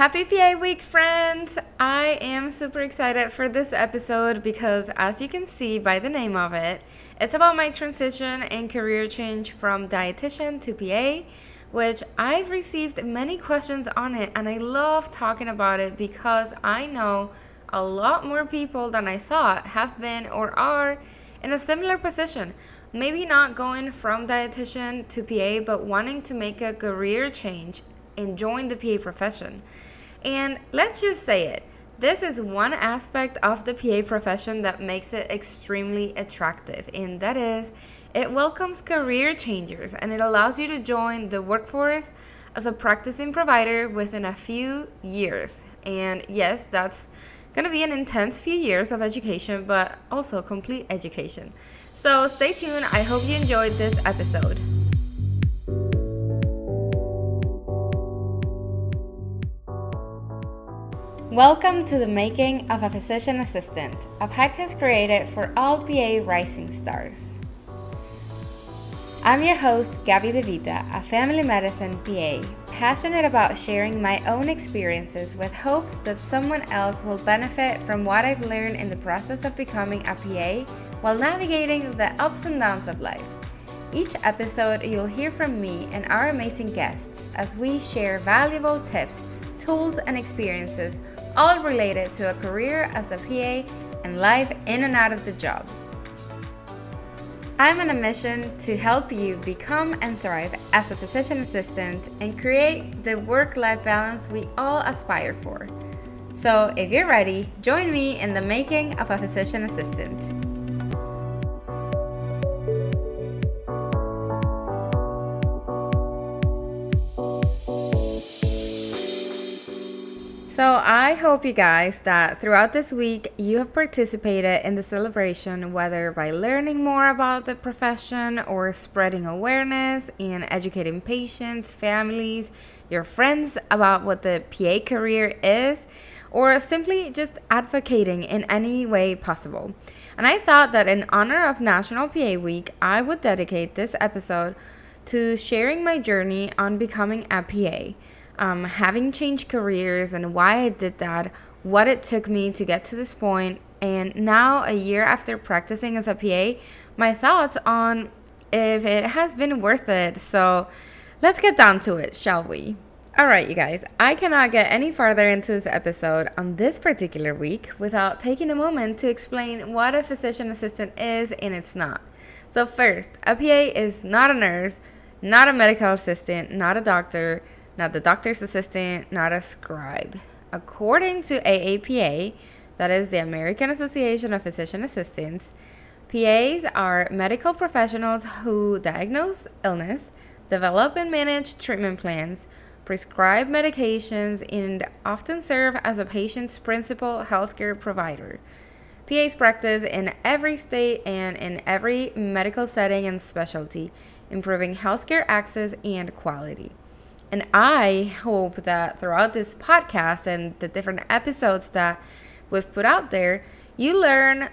Happy PA week, friends! I am super excited for this episode because, as you can see by the name of it, it's about my transition and career change from dietitian to PA, which I've received many questions on it, and I love talking about it because I know a lot more people than I thought have been or are in a similar position. Maybe not going from dietitian to PA, but wanting to make a career change and join the PA profession. And let's just say it this is one aspect of the PA profession that makes it extremely attractive, and that is it welcomes career changers and it allows you to join the workforce as a practicing provider within a few years. And yes, that's going to be an intense few years of education, but also complete education. So stay tuned. I hope you enjoyed this episode. Welcome to the Making of a Physician Assistant, a podcast created for all PA rising stars. I'm your host, Gaby DeVita, a family medicine PA, passionate about sharing my own experiences with hopes that someone else will benefit from what I've learned in the process of becoming a PA while navigating the ups and downs of life. Each episode, you'll hear from me and our amazing guests as we share valuable tips, tools, and experiences all related to a career as a PA and life in and out of the job. I'm on a mission to help you become and thrive as a physician assistant and create the work life balance we all aspire for. So, if you're ready, join me in the making of a physician assistant. So, I hope you guys that throughout this week you have participated in the celebration, whether by learning more about the profession or spreading awareness and educating patients, families, your friends about what the PA career is, or simply just advocating in any way possible. And I thought that in honor of National PA Week, I would dedicate this episode to sharing my journey on becoming a PA um, having changed careers and why I did that, what it took me to get to this point, and now a year after practicing as a PA, my thoughts on if it has been worth it. So let's get down to it, shall we? All right, you guys, I cannot get any farther into this episode on this particular week without taking a moment to explain what a physician assistant is and it's not. So, first, a PA is not a nurse, not a medical assistant, not a doctor, not the doctor's assistant, not a scribe. According to AAPA, that is the American Association of Physician Assistants, PAs are medical professionals who diagnose illness, develop and manage treatment plans, prescribe medications, and often serve as a patient's principal healthcare provider. PAs practice in every state and in every medical setting and specialty, improving healthcare access and quality. And I hope that throughout this podcast and the different episodes that we've put out there, you learn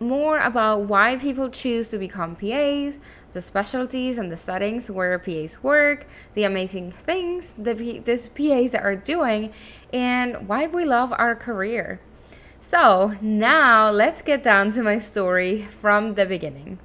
more about why people choose to become PAs, the specialties and the settings where PAs work, the amazing things that these PAs are doing, and why we love our career. So, now let's get down to my story from the beginning.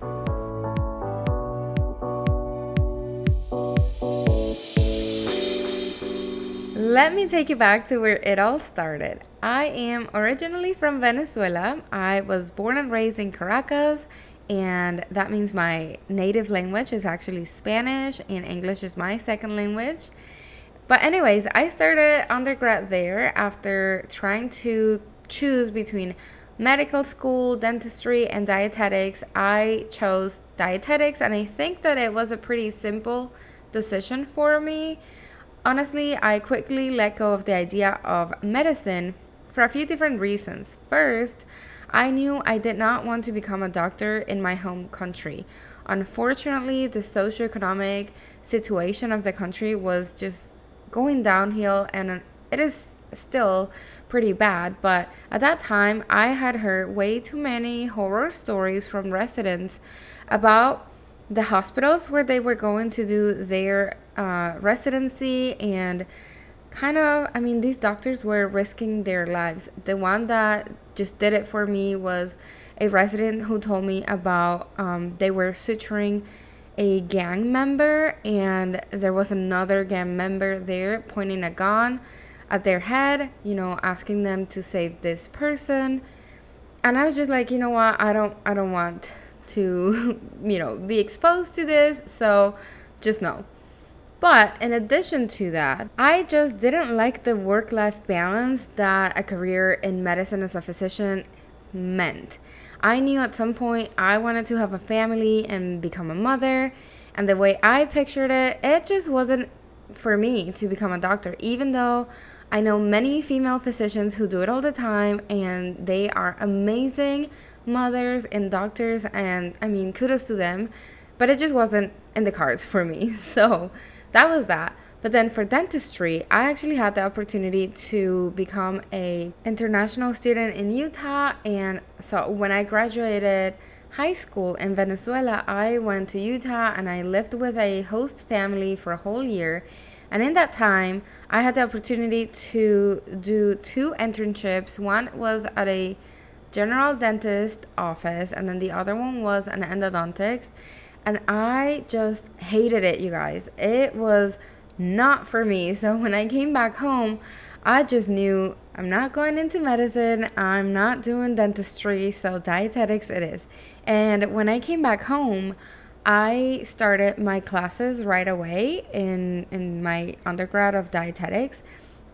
Let me take you back to where it all started. I am originally from Venezuela. I was born and raised in Caracas, and that means my native language is actually Spanish, and English is my second language. But, anyways, I started undergrad there after trying to choose between medical school, dentistry, and dietetics. I chose dietetics, and I think that it was a pretty simple decision for me Honestly, I quickly let go of the idea of medicine for a few different reasons. First, I knew I did not want to become a doctor in my home country. Unfortunately, the socioeconomic situation of the country was just going downhill and it is still pretty bad, but at that time I had heard way too many horror stories from residents about the hospitals where they were going to do their uh, residency and kind of, I mean, these doctors were risking their lives. The one that just did it for me was a resident who told me about um, they were suturing a gang member and there was another gang member there pointing a gun at their head, you know, asking them to save this person. And I was just like, you know what? I don't I don't want to, you know, be exposed to this, so just no. But in addition to that, I just didn't like the work life balance that a career in medicine as a physician meant. I knew at some point I wanted to have a family and become a mother, and the way I pictured it, it just wasn't for me to become a doctor, even though I know many female physicians who do it all the time and they are amazing mothers and doctors, and I mean, kudos to them, but it just wasn't in the cards for me. So that was that. But then for dentistry, I actually had the opportunity to become a international student in Utah and so when I graduated high school in Venezuela, I went to Utah and I lived with a host family for a whole year. And in that time, I had the opportunity to do two internships. One was at a general dentist office and then the other one was an endodontics. And I just hated it, you guys. It was not for me. So when I came back home, I just knew I'm not going into medicine, I'm not doing dentistry, so dietetics it is. And when I came back home, I started my classes right away in in my undergrad of dietetics.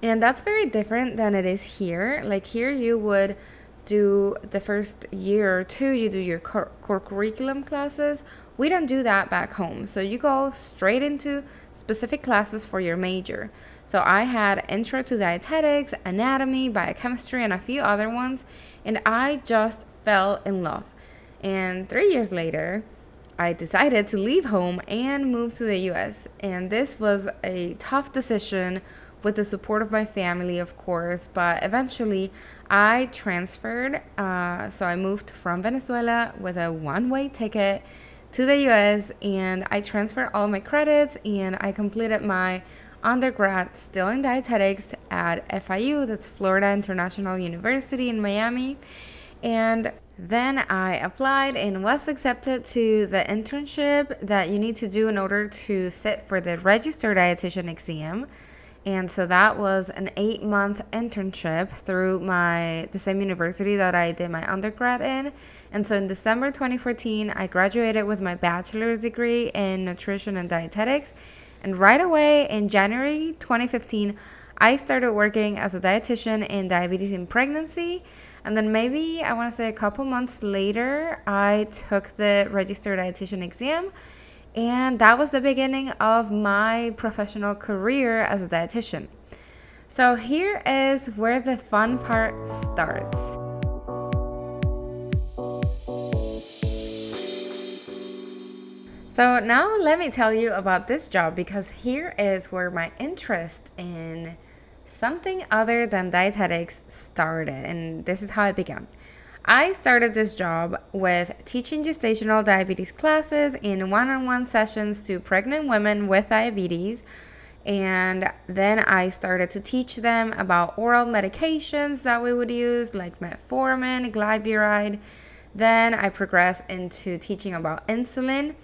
And that's very different than it is here. Like here you would do the first year or two you do your core, core curriculum classes. We don't do that back home. So you go straight into specific classes for your major. So I had intro to dietetics, anatomy, biochemistry, and a few other ones, and I just fell in love. And three years later, I decided to leave home and move to the US. And this was a tough decision with the support of my family, of course, but eventually I transferred. Uh, so I moved from Venezuela with a one way ticket to the US and I transferred all my credits and I completed my undergrad still in dietetics at FIU, that's Florida International University in Miami. And then I applied and was accepted to the internship that you need to do in order to sit for the registered dietitian exam. And so that was an eight month internship through my the same university that I did my undergrad in. And so in December 2014, I graduated with my bachelor's degree in nutrition and dietetics. And right away in January 2015, I started working as a dietitian in diabetes in pregnancy. And then maybe I want to say a couple months later, I took the registered dietitian exam and that was the beginning of my professional career as a dietitian. So, here is where the fun part starts. So, now let me tell you about this job because here is where my interest in something other than dietetics started, and this is how it began. I started this job with teaching gestational diabetes classes in one on one sessions to pregnant women with diabetes. And then I started to teach them about oral medications that we would use, like metformin, glyburide. Then I progressed into teaching about insulin.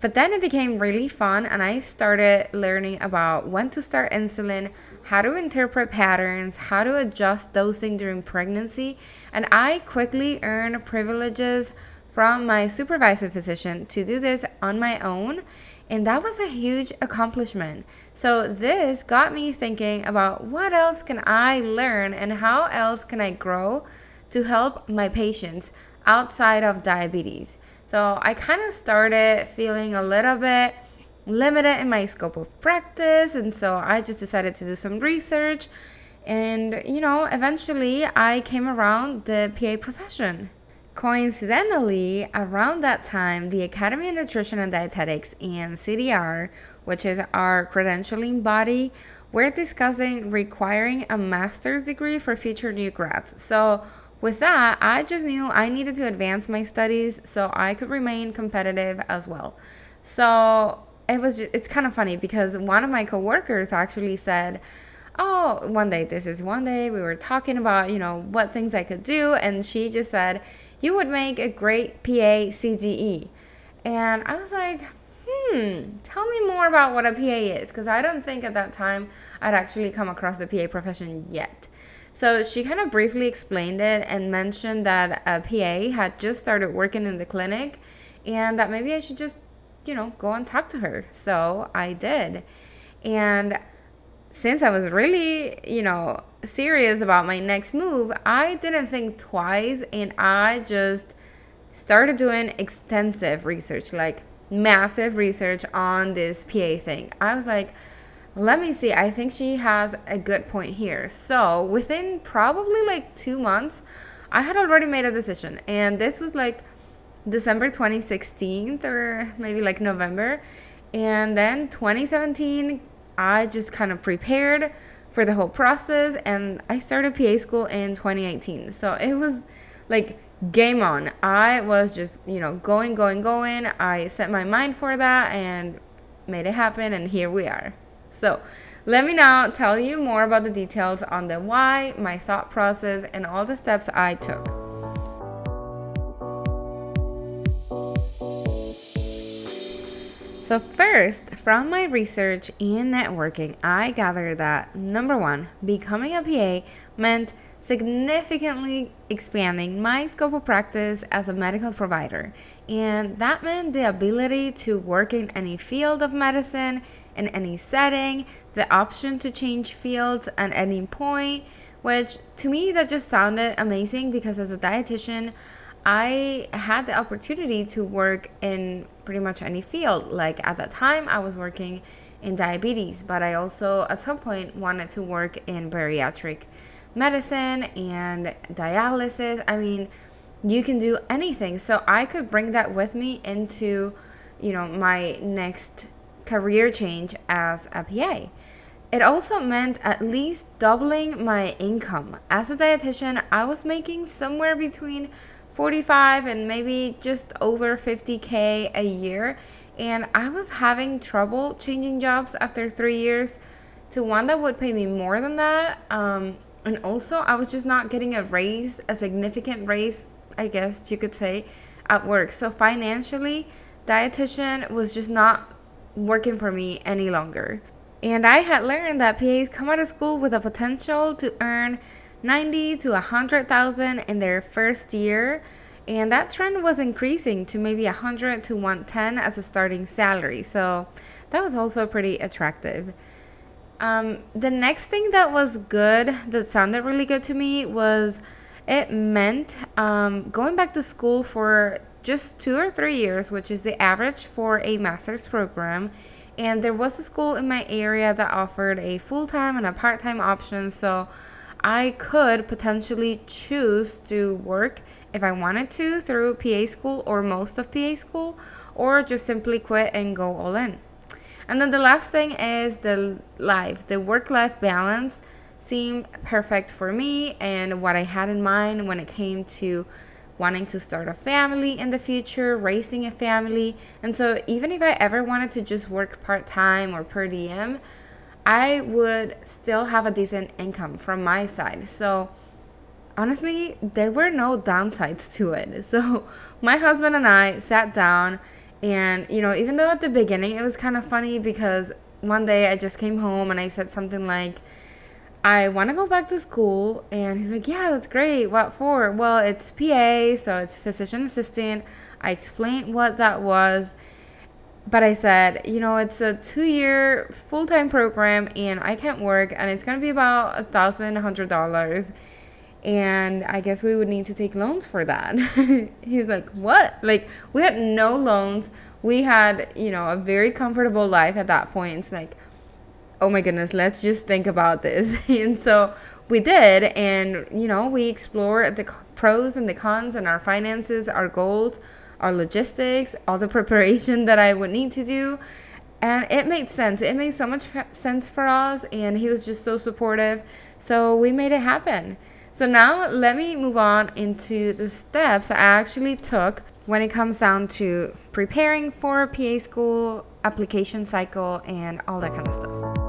But then it became really fun, and I started learning about when to start insulin, how to interpret patterns, how to adjust dosing during pregnancy, and I quickly earned privileges from my supervising physician to do this on my own. And that was a huge accomplishment. So, this got me thinking about what else can I learn and how else can I grow to help my patients outside of diabetes. So, I kind of started feeling a little bit limited in my scope of practice. And so I just decided to do some research. And, you know, eventually I came around the PA profession. Coincidentally, around that time, the Academy of Nutrition and Dietetics and CDR, which is our credentialing body, were discussing requiring a master's degree for future new grads. So, with that, I just knew I needed to advance my studies so I could remain competitive as well. So, it was just, it's kind of funny because one of my coworkers actually said oh, one day, this is one day, we were talking about, you know, what things I could do. And she just said, you would make a great PA CDE. And I was like, hmm, tell me more about what a PA is. Because I don't think at that time I'd actually come across the PA profession yet. So she kind of briefly explained it and mentioned that a PA had just started working in the clinic and that maybe I should just, you know, go and talk to her. So I did. And since I was really, you know, serious about my next move, I didn't think twice and I just started doing extensive research, like massive research on this PA thing. I was like, let me see. I think she has a good point here. So, within probably like two months, I had already made a decision. And this was like December 2016 or maybe like November. And then 2017, I just kind of prepared for the whole process and I started PA school in 2018. So it was like game on. I was just, you know, going, going, going. I set my mind for that and made it happen and here we are. So, let me now tell you more about the details on the why, my thought process, and all the steps I took. So, first, from my research in networking, I gathered that number one, becoming a PA meant significantly expanding my scope of practice as a medical provider. And that meant the ability to work in any field of medicine, in any setting, the option to change fields at any point, which to me that just sounded amazing because as a dietitian, I had the opportunity to work in pretty much any field. Like at that time, I was working in diabetes, but I also at some point wanted to work in bariatric medicine and dialysis. I mean, you can do anything. So I could bring that with me into, you know, my next career change as a PA. It also meant at least doubling my income. As a dietitian, I was making somewhere between 45 and maybe just over 50k a year and I was having trouble changing jobs after 3 years to one that would pay me more than that. Um, and also, I was just not getting a raise, a significant raise, I guess you could say, at work. So financially, dietitian was just not working for me any longer. And I had learned that PAs come out of school with a potential to earn 90 to 100,000 in their first year. And that trend was increasing to maybe 100 to 110 as a starting salary. So that was also pretty attractive. Um, the next thing that was good that sounded really good to me was it meant um, going back to school for just two or three years which is the average for a master's program. And there was a school in my area that offered a full-time and a part-time option. So I could potentially choose to work if I wanted to through PA school or most of PA school, or just simply quit and go all in. And then the last thing is the life, the work life balance seemed perfect for me and what I had in mind when it came to wanting to start a family in the future, raising a family. And so, even if I ever wanted to just work part time or per diem, I would still have a decent income from my side. So honestly, there were no downsides to it. So my husband and I sat down and you know, even though at the beginning it was kind of funny because one day I just came home and I said something like I want to go back to school. And he's like, Yeah, that's great. What for? Well, it's PA, so it's physician assistant. I explained what that was but I said, you know, it's a two year full time program and I can't work and it's gonna be about a thousand, a hundred dollars. And I guess we would need to take loans for that. He's like, What? Like, we had no loans. We had, you know, a very comfortable life at that point. It's like, oh my goodness, let's just think about this. and so we did. And, you know, we explored the pros and the cons and our finances, our goals our logistics, all the preparation that I would need to do. And it made sense. It made so much sense for us. And he was just so supportive. So we made it happen. So now let me move on into the steps I actually took when it comes down to preparing for PA school, application cycle, and all that kind of stuff.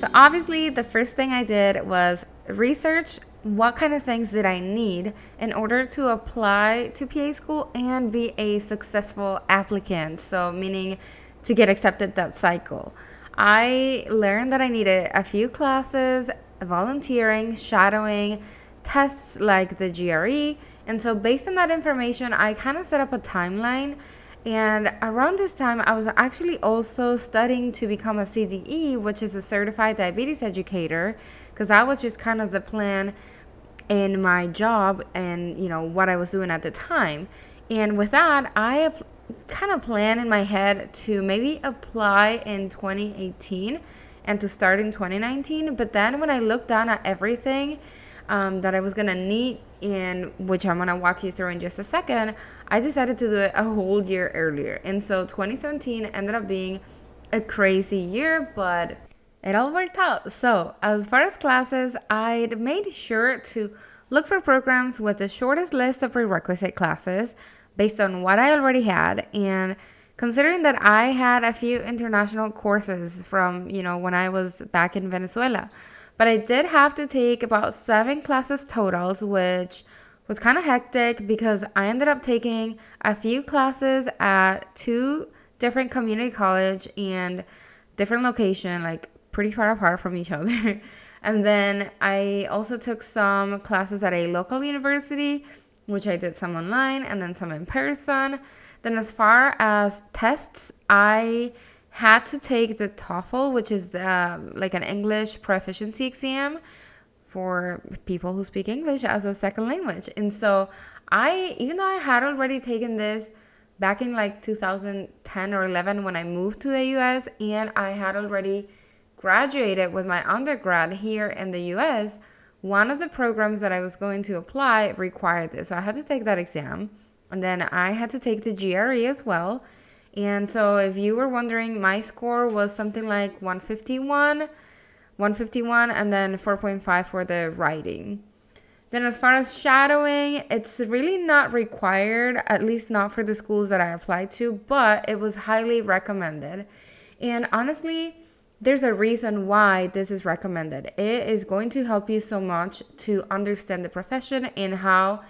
So, obviously, the first thing I did was research what kind of things did I need in order to apply to PA school and be a successful applicant. So, meaning to get accepted that cycle. I learned that I needed a few classes, volunteering, shadowing, tests like the GRE. And so, based on that information, I kind of set up a timeline. And around this time, I was actually also studying to become a CDE, which is a certified diabetes educator, because that was just kind of the plan in my job and you know what I was doing at the time. And with that, I kind of plan in my head to maybe apply in 2018 and to start in 2019. But then when I looked down at everything um, that I was gonna need, in which I'm gonna walk you through in just a second, I decided to do it a whole year earlier. And so 2017 ended up being a crazy year, but it all worked out. So, as far as classes, I'd made sure to look for programs with the shortest list of prerequisite classes based on what I already had and considering that I had a few international courses from, you know, when I was back in Venezuela. But I did have to take about 7 classes totals, which was kind of hectic because I ended up taking a few classes at two different community college and different location, like pretty far apart from each other. and then I also took some classes at a local university which I did some online and then some in person. Then, as far as tests, I had to take the TOEFL, which is uh, like an English proficiency exam for people who speak English as a second language. And so, I, even though I had already taken this back in like 2010 or 11 when I moved to the US, and I had already graduated with my undergrad here in the US, one of the programs that I was going to apply required this. So I had to take that exam. And then I had to take the GRE as well. And so if you were wondering, my score was something like 151, 151, and then 4.5 for the writing. Then, as far as shadowing, it's really not required, at least not for the schools that I applied to, but it was highly recommended. And honestly, there's a reason why this is recommended. It is going to help you so much to understand the profession and how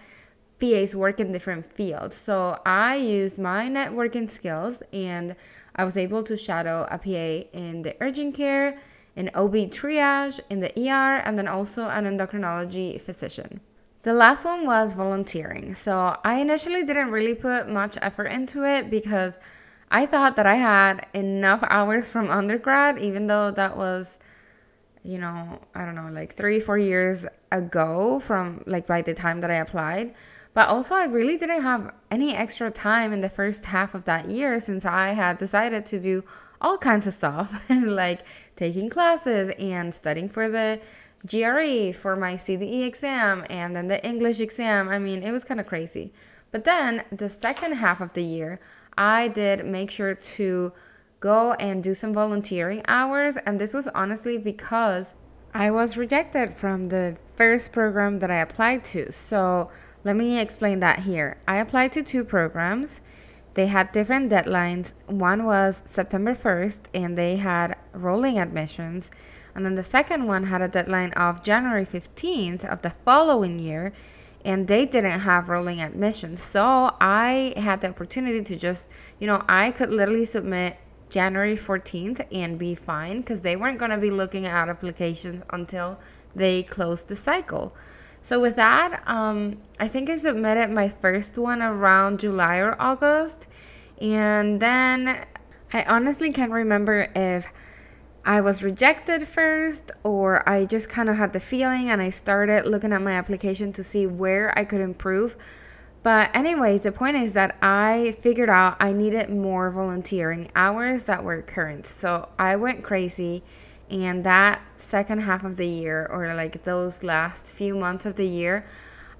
PAs work in different fields. So I used my networking skills and I was able to shadow a PA in the urgent care, in OB triage, in the ER, and then also an endocrinology physician. The last one was volunteering. So I initially didn't really put much effort into it because I thought that I had enough hours from undergrad, even though that was, you know, I don't know, like three, four years ago from like by the time that I applied. But also, I really didn't have any extra time in the first half of that year since I had decided to do all kinds of stuff, like taking classes and studying for the GRE for my CDE exam and then the English exam. I mean, it was kind of crazy. But then the second half of the year, I did make sure to go and do some volunteering hours. And this was honestly because I was rejected from the first program that I applied to. So let me explain that here. I applied to two programs. They had different deadlines. One was September 1st, and they had rolling admissions. And then the second one had a deadline of January 15th of the following year and they didn't have rolling admissions. So I had the opportunity to just, you know, I could literally submit January 14th and be fine because they weren't going to be looking at applications until they closed the cycle. So with that, um, I think I submitted my first one around July or August. And then I honestly can't remember if I was rejected first, or I just kind of had the feeling and I started looking at my application to see where I could improve. But, anyways, the point is that I figured out I needed more volunteering hours that were current. So I went crazy, and that second half of the year, or like those last few months of the year,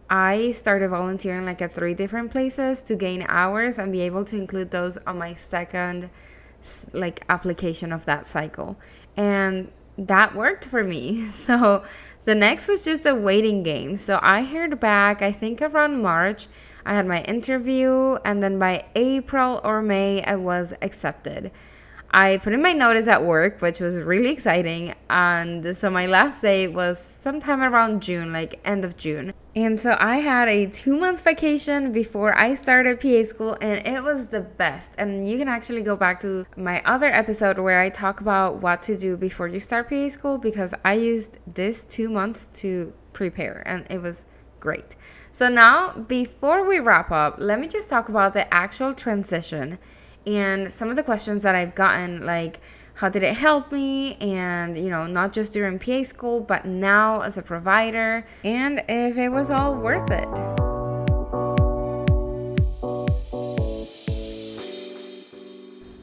I started volunteering like at three different places to gain hours and be able to include those on my second like application of that cycle. And that worked for me. So the next was just a waiting game. So I heard back, I think around March, I had my interview, and then by April or May, I was accepted. I put in my notice at work, which was really exciting. And so my last day was sometime around June, like end of June. And so I had a two month vacation before I started PA school, and it was the best. And you can actually go back to my other episode where I talk about what to do before you start PA school because I used this two months to prepare, and it was great. So now, before we wrap up, let me just talk about the actual transition and some of the questions that I've gotten, like how did it help me, and you know, not just during PA school, but now as a provider, and if it was all worth it.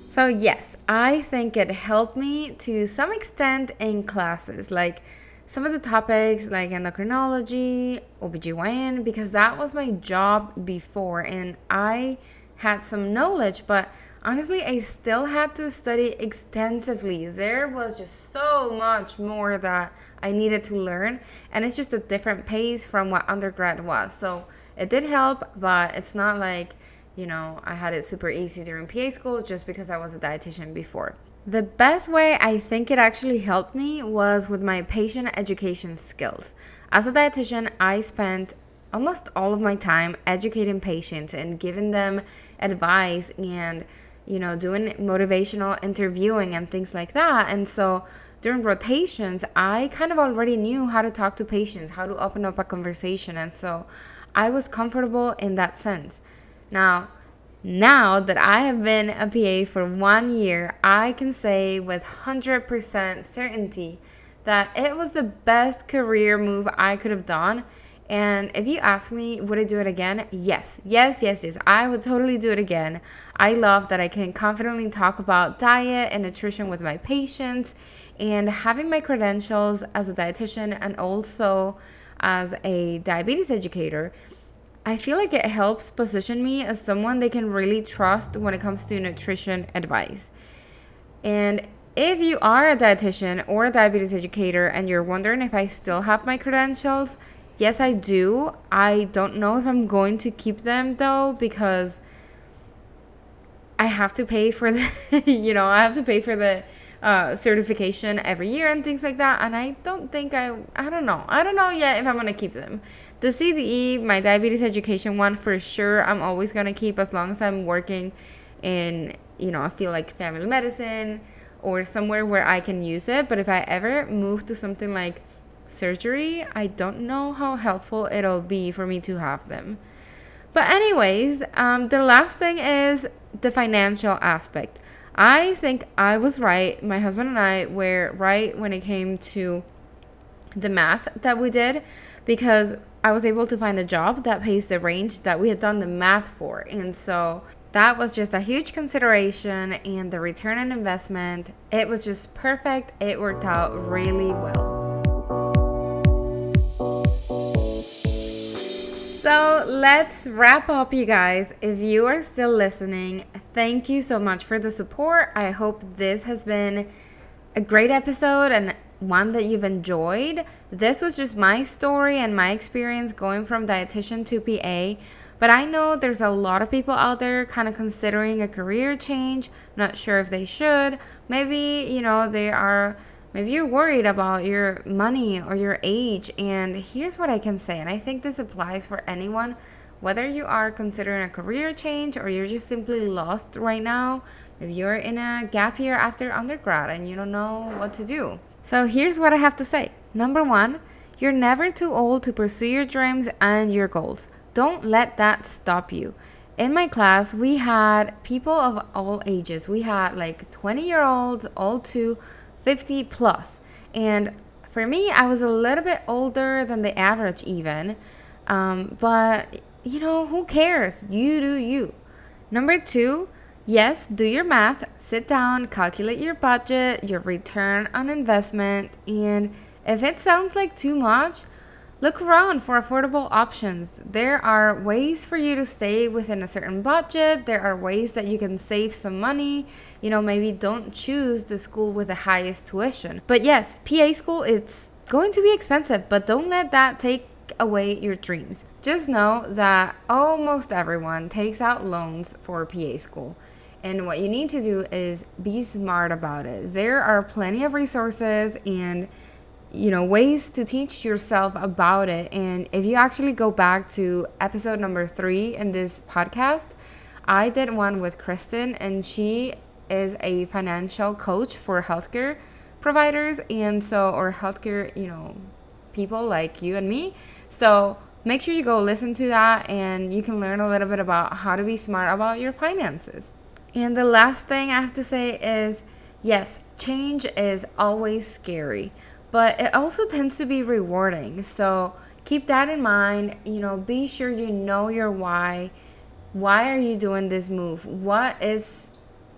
So, yes, I think it helped me to some extent in classes, like some of the topics like endocrinology, OBGYN, because that was my job before and I had some knowledge, but honestly, I still had to study extensively. There was just so much more that I needed to learn, and it's just a different pace from what undergrad was. So it did help, but it's not like, you know, I had it super easy during PA school just because I was a dietitian before. The best way I think it actually helped me was with my patient education skills. As a dietitian, I spent almost all of my time educating patients and giving them advice and you know, doing motivational interviewing and things like that. And so during rotations, I kind of already knew how to talk to patients, how to open up a conversation. And so I was comfortable in that sense. Now, now that I have been a PA for one year, I can say with 100% certainty that it was the best career move I could have done and if you ask me, would I do it again? Yes, yes, yes, yes. I would totally do it again. I love that I can confidently talk about diet and nutrition with my patients and having my credentials as a dietitian and also as a diabetes educator. I feel like it helps position me as someone they can really trust when it comes to nutrition advice. And if you are a dietitian or a diabetes educator and you're wondering if I still have my credentials, Yes, I do. I don't know if I'm going to keep them though because I have to pay for the, you know, I have to pay for the uh, certification every year and things like that. And I don't think I, I don't know. I don't know yet if I'm going to keep them. The CDE, my diabetes education one, for sure, I'm always going to keep as long as I'm working in, you know, I feel like family medicine or somewhere where I can use it. But if I ever move to something like surgery, I don't know how helpful it'll be for me to have them. But, anyways, um, the last thing is the financial aspect. I think I was right. My husband and I were right when it came to the math that we did because I was able to find a job that pays the range that we had done the math for. And so that was just a huge consideration and the return on investment, it was just perfect. It worked out really well. So let's wrap up, you guys. If you are still listening, thank you so much for the support. I hope this has been a great episode and one that you've enjoyed. This was just my story and my experience going from dietitian to PA. But I know there's a lot of people out there kind of considering a career change, not sure if they should. Maybe, you know, they are Maybe you're worried about your money or your age. And here's what I can say, and I think this applies for anyone, whether you are considering a career change or you're just simply lost right now. If you're in a gap year after undergrad and you don't know what to do. So here's what I have to say. Number one, you're never too old to pursue your dreams and your goals. Don't let that stop you. In my class, we had people of all ages. We had like 20 year olds, all to 50 plus. And for me, I was a little bit older than the average, even. Um, but, you know, who cares? You do you. Number two, yes, do your math, sit down, calculate your budget, your return on investment, and if it sounds like too much, Look around for affordable options. There are ways for you to stay within a certain budget. There are ways that you can save some money. You know, maybe don't choose the school with the highest tuition. But yes, PA school it's going to be expensive, but don't let that take away your dreams. Just know that almost everyone takes out loans for PA school. And what you need to do is be smart about it. There are plenty of resources and you know ways to teach yourself about it. And if you actually go back to episode number three in this podcast i did one with kristen and she is a financial coach for healthcare providers and so or healthcare you know people like you and me. So make sure you go listen to that and you can learn a little bit about how to be smart about your finances. And the last thing i have to say is yes change is always scary but it also tends to be rewarding. So keep that in mind. You know, be sure you know your why. Why are you doing this move? What is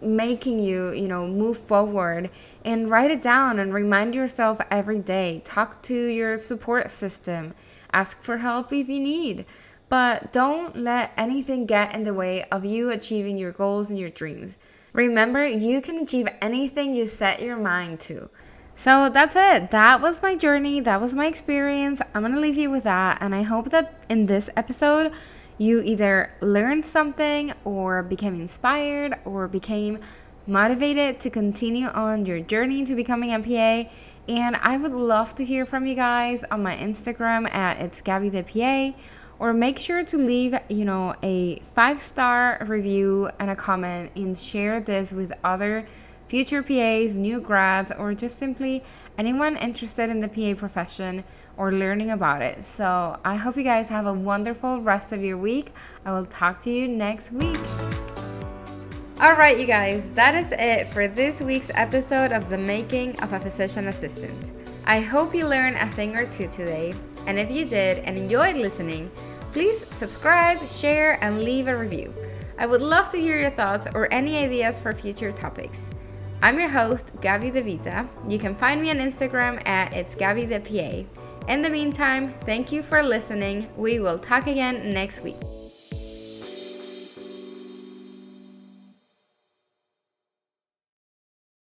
making you, you know, move forward? And write it down and remind yourself every day. Talk to your support system. Ask for help if you need. But don't let anything get in the way of you achieving your goals and your dreams. Remember, you can achieve anything you set your mind to. So that's it. That was my journey. That was my experience. I'm going to leave you with that. And I hope that in this episode, you either learned something or became inspired or became motivated to continue on your journey to becoming a PA. And I would love to hear from you guys on my Instagram at it's Gaby the PA or make sure to leave, you know, a five star review and a comment and share this with other future PAs, new grads, or just simply anyone interested in the PA profession or learning about it. So I hope you guys have a wonderful rest of your week. I will talk to you next week. All right, you guys, that is it for this week's episode of The Making of a Physician Assistant. I hope you learned a thing or two today, and if you did and enjoyed listening, please subscribe, share, and leave a review. I would love to hear your thoughts or any ideas for future topics. I'm your host, Gaby DeVita. You can find me on Instagram at It's Gaby the PA. In the meantime, thank you for listening. We will talk again next week.